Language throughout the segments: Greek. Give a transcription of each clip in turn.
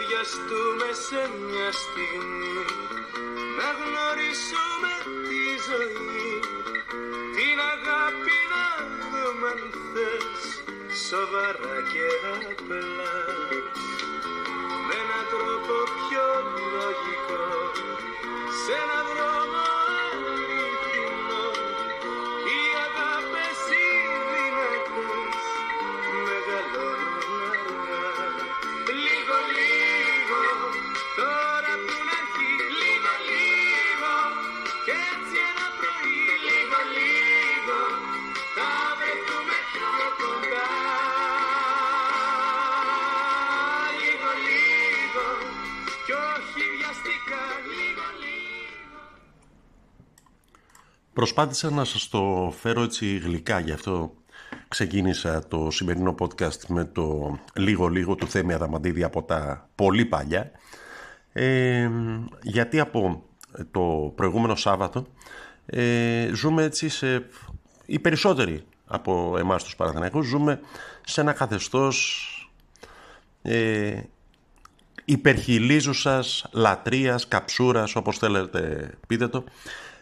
σχεδιαστούμε σε μια στιγμή. Να γνωρίσουμε τη ζωή την αγάπη να δούμε αν θες. Σοβαρά και απλά με έναν τρόπο πιο λογικό σε έναν δρόμο Προσπάθησα να σας το φέρω έτσι γλυκά, γι' αυτό ξεκίνησα το σημερινό podcast με το λίγο-λίγο του Θέμη Αδαμαντίδη από τα πολύ παλιά. Ε, γιατί από το προηγούμενο Σάββατο ε, ζούμε έτσι σε... οι περισσότεροι από εμάς τους Παναθηναϊκούς ζούμε σε ένα καθεστώς ε, υπερχιλίζουσας λατρείας, καψούρας, όπως θέλετε πείτε το,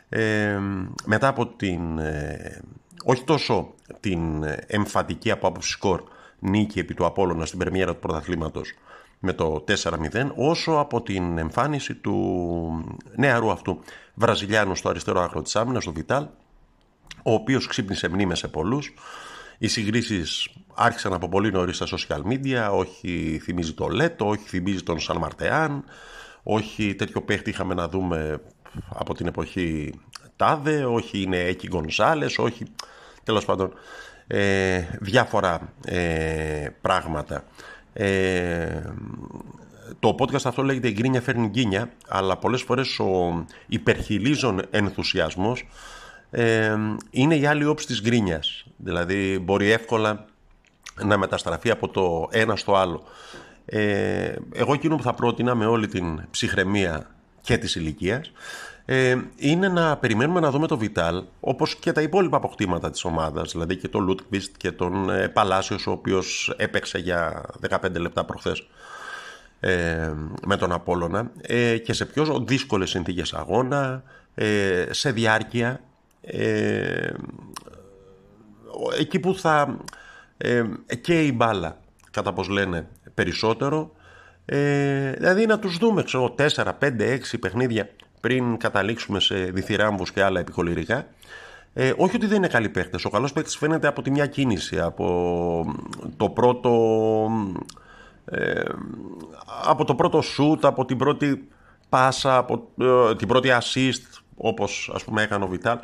ε, μετά από την, ε, όχι τόσο την εμφατική από άποψη σκορ νίκη επί του Απόλλωνα στην πρεμιέρα του πρωταθλήματος με το 4-0, όσο από την εμφάνιση του νεαρού αυτού Βραζιλιάνου στο αριστερό άκρο της άμυνας, του Βιτάλ, ο οποίος ξύπνησε μνήμες σε πολλούς. Οι συγκρίσεις άρχισαν από πολύ νωρίς στα social media, όχι θυμίζει το Λέτο, όχι θυμίζει τον Σαν Μαρτεάν, όχι τέτοιο παίχτη είχαμε να δούμε από την εποχή Τάδε, όχι είναι Έκη Γκονζάλες, όχι τέλος πάντων ε, διάφορα ε, πράγματα. Ε, το podcast αυτό λέγεται «Γκρίνια φέρνει γκίνια», αλλά πολλές φορές ο υπερχιλίζων ενθουσιασμός ε, είναι η άλλη όψη της γκρίνιας. Δηλαδή μπορεί εύκολα να μεταστραφεί από το ένα στο άλλο. Ε, εγώ εκείνο που θα πρότεινα με όλη την ψυχραιμία και της ηλικίας. Ε, είναι να περιμένουμε να δούμε το Βιτάλ όπως και τα υπόλοιπα αποκτήματα της ομάδας δηλαδή και τον Λούτκβιστ και τον ε, Παλάσιος ο οποίος έπαιξε για 15 λεπτά προχθές ε, με τον Απόλλωνα ε, και σε πιο δύσκολες συνθήκες αγώνα ε, σε διάρκεια ε, εκεί που θα ε, και η μπάλα κατά πως λένε περισσότερο ε, δηλαδή να τους δούμε ξέρω 4, 5, 6 παιχνίδια πριν καταλήξουμε σε διθυράμβους και άλλα επιχοληρικά ε, όχι ότι δεν είναι καλοί παίχτες ο καλός παίχτης φαίνεται από τη μια κίνηση από το πρώτο ε, από το πρώτο shoot από την πρώτη πάσα από ε, την πρώτη assist όπως ας πούμε έκανε ο Βιτάλ.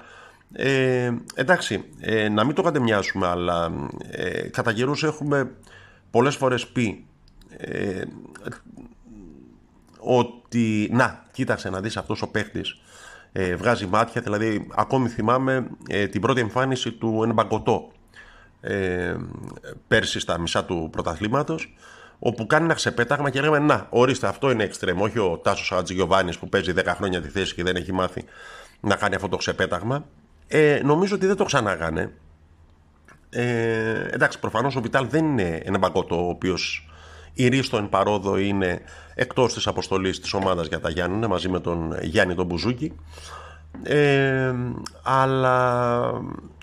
Ε, εντάξει, ε, να μην το κατεμοιάσουμε, αλλά ε, κατά καιρούς έχουμε πολλές φορές πει ε, ότι να, κοίταξε να δεις αυτός ο παίχτης ε, βγάζει μάτια, δηλαδή ακόμη θυμάμαι ε, την πρώτη εμφάνιση του Ενμπαγκοτό ε, πέρσι στα μισά του πρωταθλήματος όπου κάνει ένα ξεπέταγμα και λέγαμε να, ορίστε αυτό είναι εξτρέμ, όχι ο Τάσος Ατζηγιοβάνης που παίζει 10 χρόνια τη θέση και δεν έχει μάθει να κάνει αυτό το ξεπέταγμα ε, νομίζω ότι δεν το ξανάγανε. Ε, εντάξει, προφανώς ο Βιτάλ δεν είναι ένα μπαγκότο ο οποίος ηρίστο εν παρόδο είναι εκτός της αποστολής της ομάδας για τα Γιάννη μαζί με τον Γιάννη τον Μπουζούκι. Ε, αλλά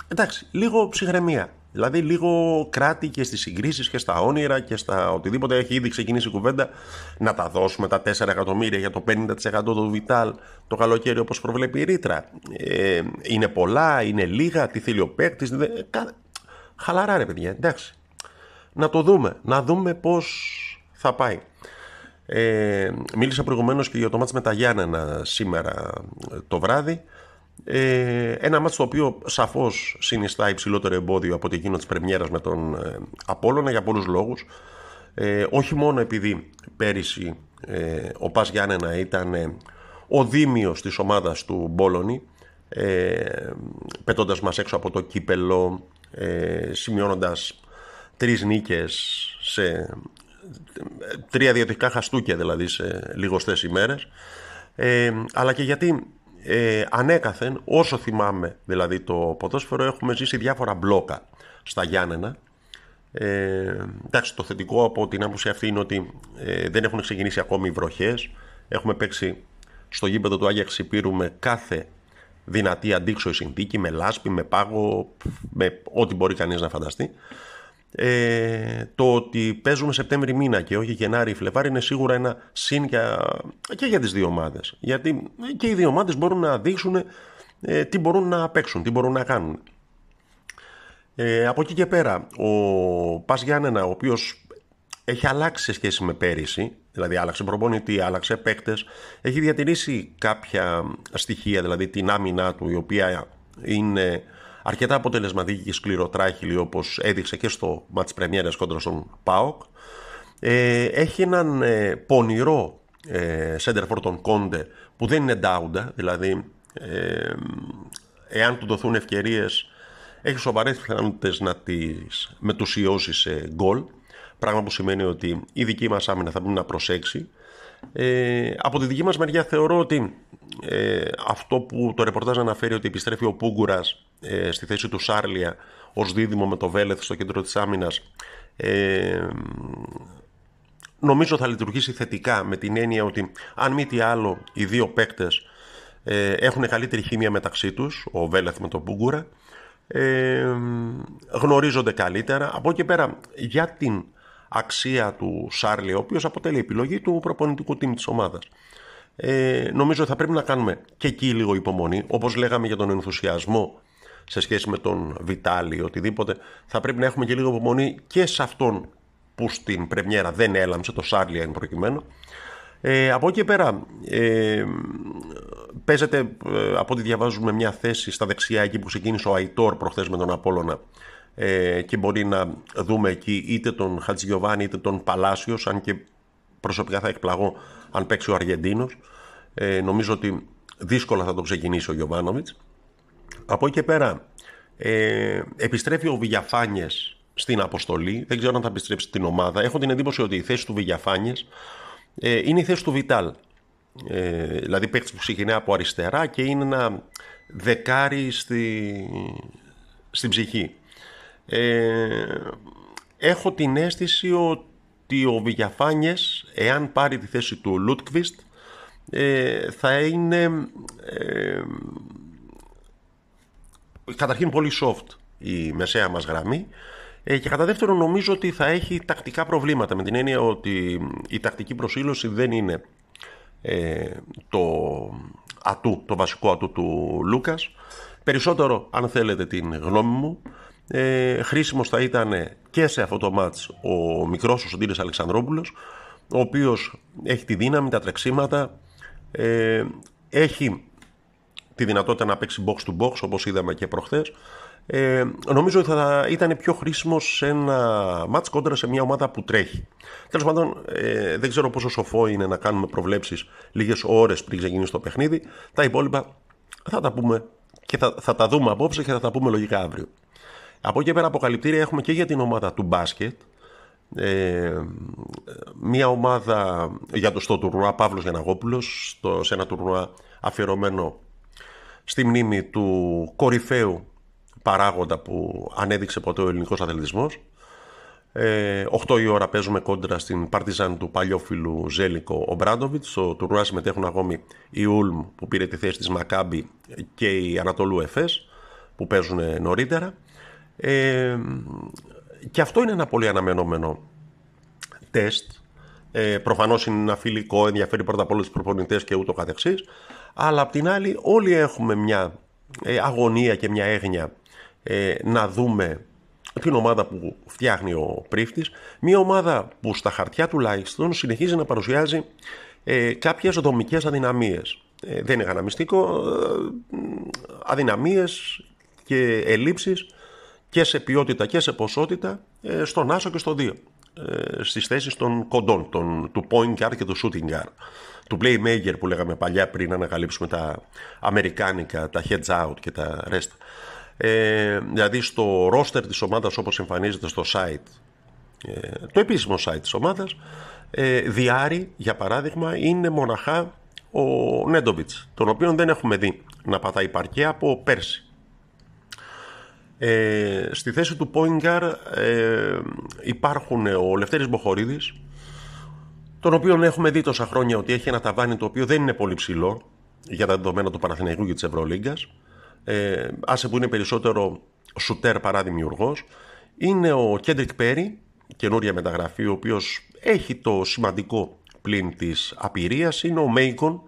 εντάξει, λίγο ψυχραιμία. Δηλαδή λίγο κράτη και στις συγκρίσεις και στα όνειρα και στα οτιδήποτε έχει ήδη ξεκινήσει η κουβέντα να τα δώσουμε τα 4 εκατομμύρια για το 50% του Βιτάλ το καλοκαίρι όπως προβλέπει η ρήτρα. Ε, είναι πολλά, είναι λίγα, τι θέλει ο παίκτης. Χαλαρά ρε παιδιά, εντάξει. Να το δούμε, να δούμε πώς θα πάει. Ε, μίλησα προηγουμένως και για το μάτς με τα Γιάννενα σήμερα το βράδυ. Ε, ένα μάτσο το οποίο σαφώς συνιστά υψηλότερο εμπόδιο από το εκείνο της πρεμιέρας με τον ε, Απόλλωνα για πολλούς λόγους. Ε, όχι μόνο επειδή πέρυσι ε, ο Πας Γιάννενα ήταν ε, ο δίμιος της ομάδας του Μπόλωνη ε, πετώντας μας έξω από το κύπελο ε, σημειώνοντας τρεις νίκες σε τρία διατρικά χαστούκια δηλαδή σε λιγοστές ημέρες ε, αλλά και γιατί ε, ανέκαθεν, όσο θυμάμαι δηλαδή το ποδόσφαιρο, έχουμε ζήσει διάφορα μπλόκα στα Γιάννενα Ε, εντάξει, το θετικό από την άποψη αυτή είναι ότι ε, δεν έχουν ξεκινήσει ακόμη οι βροχές. Έχουμε παίξει στο γήπεδο του Άγια Ξυπήρου με κάθε δυνατή αντίξωη συνθήκη, με λάσπη, με πάγο, με ό,τι μπορεί κανείς να φανταστεί. Ε, το ότι παίζουμε Σεπτέμβρη μήνα και όχι Γενάρη ή Φλεβάρη είναι σίγουρα ένα συν για, και για τις δύο ομάδες. Γιατί και οι δύο ομάδες μπορούν να δείξουν ε, τι μπορούν να παίξουν, τι μπορούν να κάνουν. Ε, από εκεί και πέρα, ο Πας Γιάννενα, ο οποίος έχει αλλάξει σε σχέση με πέρυσι, δηλαδή άλλαξε προπονητή, άλλαξε παίκτες, έχει διατηρήσει κάποια στοιχεία, δηλαδή την άμυνά του, η οποία είναι αρκετά αποτελεσματική και σκληροτράχυλη, όπως έδειξε και στο μάτς πρεμιέρας κόντρα στον ΠΑΟΚ. Ε, έχει έναν ε, πονηρό ε, for τον Κόντε, που δεν είναι ντάουντα, δηλαδή ε, εάν του δοθούν ευκαιρίες έχει σοβαρές πιθανότητες να τις μετουσιώσει σε γκολ πράγμα που σημαίνει ότι η δική μας άμυνα θα πρέπει να προσέξει ε, από τη δική μας μεριά θεωρώ ότι ε, αυτό που το ρεπορτάζ αναφέρει ότι επιστρέφει ο Πούγκουρας ε, στη θέση του Σάρλια ως δίδυμο με το Βέλεθ στο κέντρο της άμυνας ε, νομίζω θα λειτουργήσει θετικά με την έννοια ότι αν μη τι άλλο οι δύο παίκτες ε, έχουν καλύτερη χημία μεταξύ τους, ο Βέλεθ με τον Πούγκουρα, ε, γνωρίζονται καλύτερα. Από εκεί πέρα, για την αξία του Σάρλι, ο οποίος αποτελεί επιλογή του προπονητικού team της ομάδας. Ε, νομίζω θα πρέπει να κάνουμε και εκεί λίγο υπομονή, όπως λέγαμε για τον ενθουσιασμό σε σχέση με τον Βιτάλη, οτιδήποτε, θα πρέπει να έχουμε και λίγο υπομονή και σε αυτόν που στην πρεμιέρα δεν έλαμψε, το Σάρλι εν προκειμένου, ε, από εκεί πέρα ε, παίζεται ε, από ό,τι διαβάζουμε μια θέση στα δεξιά εκεί που ξεκίνησε ο Αϊτόρ προχθές με τον Απόλλωνα. Ε, και μπορεί να δούμε εκεί είτε τον Χατζηγιοβάνη είτε τον Παλάσιος αν και προσωπικά θα εκπλαγώ αν παίξει ο Αργεντίνος ε, νομίζω ότι δύσκολα θα το ξεκινήσει ο Γιωβάνοβιτς από εκεί και πέρα ε, επιστρέφει ο Βηγιαφάνιες στην αποστολή δεν ξέρω αν θα επιστρέψει στην ομάδα έχω την εντύπωση ότι η θέση του Βηγιαφάνιες ε, είναι η θέση του Βιτάλ. Ε, δηλαδή παίχτη που ξεκινάει από αριστερά και είναι ένα δεκάρι στη, στην ψυχή. Ε, έχω την αίσθηση ότι ο Βηγιαφάνιες, εάν πάρει τη θέση του Λούτκβιστ, ε, θα είναι ε, καταρχήν πολύ soft η μεσαία μας γραμμή ε, και κατά δεύτερον νομίζω ότι θα έχει τακτικά προβλήματα με την έννοια ότι η τακτική προσήλωση δεν είναι ε, το ατού, το βασικό ατού του Λούκας. Περισσότερο, αν θέλετε την γνώμη μου, ε, χρήσιμος θα ήταν και σε αυτό το μάτς ο μικρός ο Σωτήρης Αλεξανδρόπουλος, ο οποίος έχει τη δύναμη, τα τρεξίματα, ε, έχει τη δυνατότητα να παίξει box to box όπως είδαμε και προχθές ε, νομίζω ότι θα ήταν πιο χρήσιμος σε ένα μάτς κόντρα σε μια ομάδα που τρέχει. Τέλος πάντων, ε, δεν ξέρω πόσο σοφό είναι να κάνουμε προβλέψεις λίγες ώρες πριν ξεκινήσει το παιχνίδι. Τα υπόλοιπα θα τα πούμε και θα, θα τα δούμε απόψε και θα τα πούμε λογικά αύριο. Από εκεί πέρα αποκαλυπτήρια έχουμε και για την ομάδα του μπάσκετ. Ε, μια ομάδα για το, στο τουρνουά Παύλος Γιαναγόπουλος σε ένα τουρνουά αφιερωμένο στη μνήμη του κορυφαίου παράγοντα που ανέδειξε ποτέ ο ελληνικός αθλητισμός. Ε, 8 η ώρα παίζουμε κόντρα στην Παρτιζάν του παλιόφιλου Ζέλικο Ομπράντοβιτς. Στο τουρνουά συμμετέχουν ακόμη η Ούλμ που πήρε τη θέση της Μακάμπη και η Ανατολού Εφές που παίζουν νωρίτερα. Ε, και αυτό είναι ένα πολύ αναμενόμενο τεστ. Ε, Προφανώς είναι ένα φιλικό, ενδιαφέρει πρώτα απ' όλους τους προπονητές και ούτω καθεξής. Αλλά απ' την άλλη, όλοι έχουμε μια ε, αγωνία και μια έγνοια ε, να δούμε την ομάδα που φτιάχνει ο πρίφτης, μια ομάδα που στα χαρτιά τουλάχιστον συνεχίζει να παρουσιάζει ε, κάποιες δομικές αδυναμίες. Ε, δεν είναι γαναμιστικό, ε, αδυναμίες και ελλείψεις και σε ποιότητα και σε ποσότητα ε, στον άσο και στο δύο. Ε, στις θέσεις των κοντών, των, του point guard και του shooting guard. Του playmaker που λέγαμε παλιά πριν ανακαλύψουμε τα αμερικάνικα, τα heads out και τα rest. Ε, δηλαδή στο roster της ομάδας όπως εμφανίζεται στο site, ε, το επίσημο site της ομάδας, ε, διάρη για παράδειγμα είναι μοναχά ο Νέντοβιτς, τον οποίο δεν έχουμε δει να πατάει παρκέ από πέρσι. Ε, στη θέση του Πόιγκαρ ε, υπάρχουν ο Λευτέρης Μποχορίδης, τον οποίο έχουμε δει τόσα χρόνια ότι έχει ένα ταβάνι το οποίο δεν είναι πολύ ψηλό για τα δεδομένα του Παναθηναϊκού και της Ευρωλίγκας. Ε, άσε που είναι περισσότερο σουτέρ παρά δημιουργός. Είναι ο Κέντρικ Πέρι, καινούρια μεταγραφή, ο οποίος έχει το σημαντικό πλήν της απειρίας. Είναι ο Μέικον,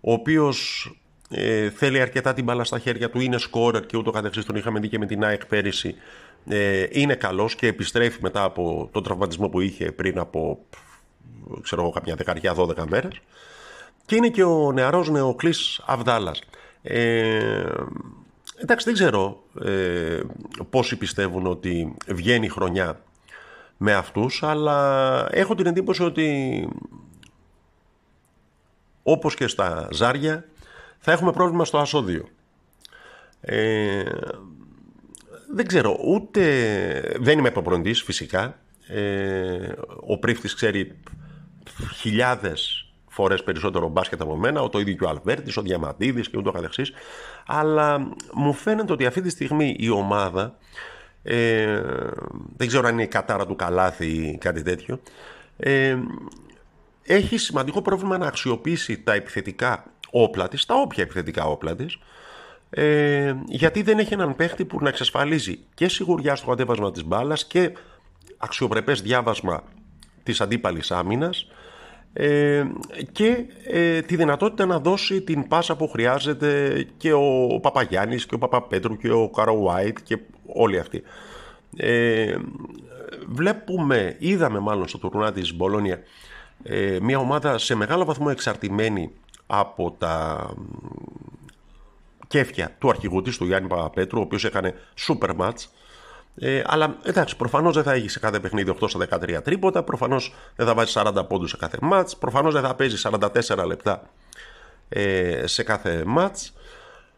ο οποίος ε, θέλει αρκετά την μπάλα στα χέρια του, είναι σκόρερ και ούτω καθεξής, τον είχαμε δει και με την ΑΕΚ πέρυσι. Ε, είναι καλός και επιστρέφει μετά από τον τραυματισμό που είχε πριν από ξέρω εγώ, καμιά δεκαριά, δώδεκα μέρες. Και είναι και ο νεαρός Νεοκλής Αβδάλας. Ε, εντάξει, δεν ξέρω ε, πόσοι πιστεύουν ότι βγαίνει η χρονιά με αυτούς, αλλά έχω την εντύπωση ότι όπως και στα Ζάρια θα έχουμε πρόβλημα στο ασώδιο. Ε, δεν ξέρω, ούτε... Δεν είμαι προπονητής φυσικά. Ε, ο πρίφτης ξέρει χιλιάδες φορές περισσότερο μπάσκετ από μένα, το ίδιο και ο Αλβέρτης, ο Διαμαντίδης και ούτω καθεξής. Αλλά μου φαίνεται ότι αυτή τη στιγμή η ομάδα, ε, δεν ξέρω αν είναι η κατάρα του καλάθι ή κάτι τέτοιο, ε, έχει σημαντικό πρόβλημα να αξιοποιήσει τα επιθετικά όπλα της, τα όποια επιθετικά όπλα της, ε, γιατί δεν έχει έναν παίχτη που να εξασφαλίζει και σιγουριά στο κατέβασμα της μπάλας και αξιοπρεπές διάβασμα της αντίπαλης άμυνας ε, και ε, τη δυνατότητα να δώσει την πάσα που χρειάζεται και ο Παπαγιάννης και ο Παπαπέτρου και ο Καρο White και όλοι αυτοί. Ε, βλέπουμε, είδαμε μάλλον στο τουρνά της Μπολόνια ε, μια ομάδα σε μεγάλο βαθμό εξαρτημένη από τα κέφια του αρχηγού της, του Γιάννη Παπαπέτρου, ο οποίος έκανε super match ε, αλλά εντάξει, προφανώς δεν θα έχει σε κάθε παιχνίδι 8 στα 13 τρίποτα, προφανώς δεν θα βάζει 40 πόντους σε κάθε μάτς, προφανώς δεν θα παίζει 44 λεπτά ε, σε κάθε μάτς.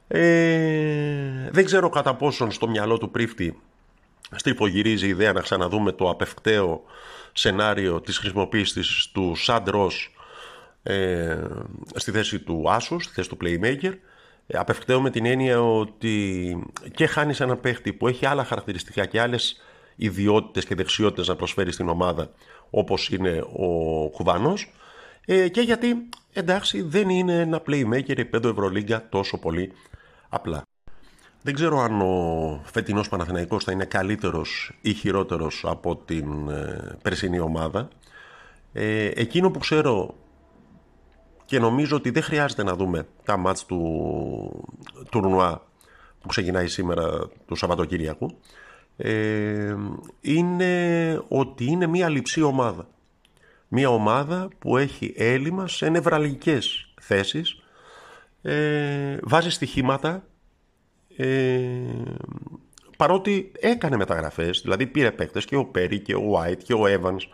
Ε, δεν ξέρω κατά πόσον στο μυαλό του πρίφτη στριφογυρίζει η ιδέα να ξαναδούμε το απευκταίο σενάριο της χρησιμοποίησης του Σαντ ε, στη θέση του Άσου, στη θέση του Playmaker Απευκταίω με την έννοια ότι και χάνεις ένα παίχτη που έχει άλλα χαρακτηριστικά και άλλες ιδιότητες και δεξιότητες να προσφέρει στην ομάδα, όπως είναι ο Κουβάνο. Ε, και γιατί εντάξει δεν είναι ένα playmaker επίπεδο Ευρωλίγκα τόσο πολύ απλά. Δεν ξέρω αν ο φετινός Παναθηναϊκός θα είναι καλύτερος ή χειρότερος από την ε, περσινή ομάδα. Ε, εκείνο που ξέρω και νομίζω ότι δεν χρειάζεται να δούμε τα μάτς του τουρνουά που ξεκινάει σήμερα του Σαββατοκύριακου ε, είναι ότι είναι μια λειψή ομάδα. Μια ομάδα που έχει έλλειμμα σε νευραλγικές θέσεις, ε, βάζει στοιχήματα, ε, παρότι έκανε μεταγραφές, δηλαδή πήρε παίκτες και ο Πέρι και ο White και ο Evans ε,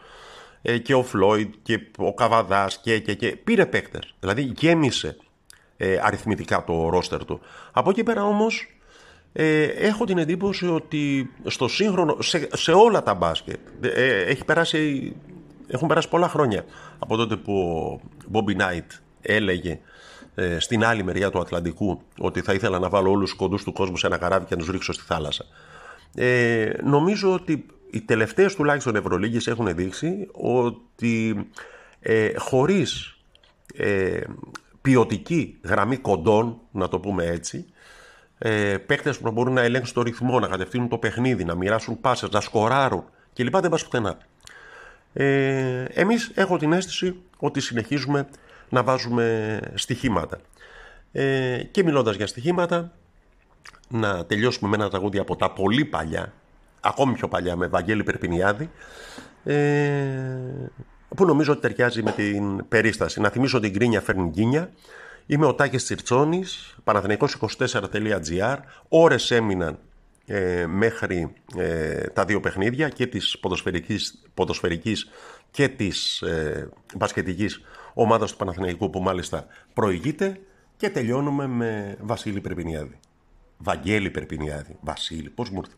και ο Φλόιντ και ο Καβαδάς και, και, και πήρε παίκτες. Δηλαδή γέμισε ε, αριθμητικά το ρόστερ του. Από εκεί πέρα όμως ε, έχω την εντύπωση ότι στο σύγχρονο, σε, σε όλα τα μπάσκετ ε, έχει περάσει, έχουν περάσει πολλά χρόνια από τότε που ο Μπόμπι Νάιτ έλεγε ε, στην άλλη μεριά του Ατλαντικού ότι θα ήθελα να βάλω όλους τους κοντούς του κόσμου σε ένα καράβι και να τους ρίξω στη θάλασσα. Ε, νομίζω ότι οι τελευταίες τουλάχιστον Ευρωλίγες έχουν δείξει ότι ε, χωρίς ε, ποιοτική γραμμή κοντών, να το πούμε έτσι, ε, παίκτες που μπορούν να ελέγξουν το ρυθμό, να κατευθύνουν το παιχνίδι, να μοιράσουν πάσες, να σκοράρουν κλπ. δεν πας πουθενά. Ε, εμείς έχω την αίσθηση ότι συνεχίζουμε να βάζουμε στοιχήματα. Ε, και μιλώντας για στοιχήματα, να τελειώσουμε με ένα τραγούδι από τα πολύ παλιά ακόμη πιο παλιά με Βαγγέλη Περπινιάδη ε, που νομίζω ότι ταιριάζει με την περίσταση. Να θυμίσω ότι η γκρίνια φέρνει γκίνια. Είμαι ο Τάκης Τσιρτσόνης, παναθηναϊκός24.gr. Ώρες έμειναν ε, μέχρι ε, τα δύο παιχνίδια και της ποδοσφαιρικής, ποδοσφαιρικής και της ε, μπασκετικής ομάδας του Παναθηναϊκού που μάλιστα προηγείται και τελειώνουμε με Βασίλη Περπινιάδη. Βαγγέλη Περπινιάδη. Βασίλη, πώς μου ήρθε.